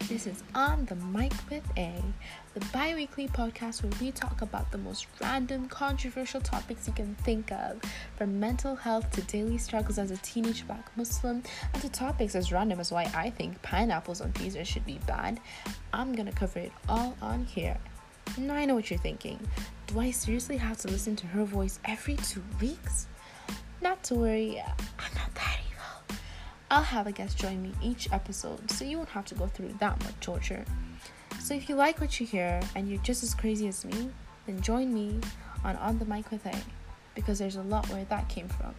This is On the Mic with A, the bi weekly podcast where we talk about the most random, controversial topics you can think of, from mental health to daily struggles as a teenage black Muslim, and to topics as random as why I think pineapples on pizza should be banned. I'm gonna cover it all on here. Now I know what you're thinking. Do I seriously have to listen to her voice every two weeks? Not to worry, I'll have a guest join me each episode so you won't have to go through that much torture. So if you like what you hear and you're just as crazy as me, then join me on On the Mic with A because there's a lot where that came from.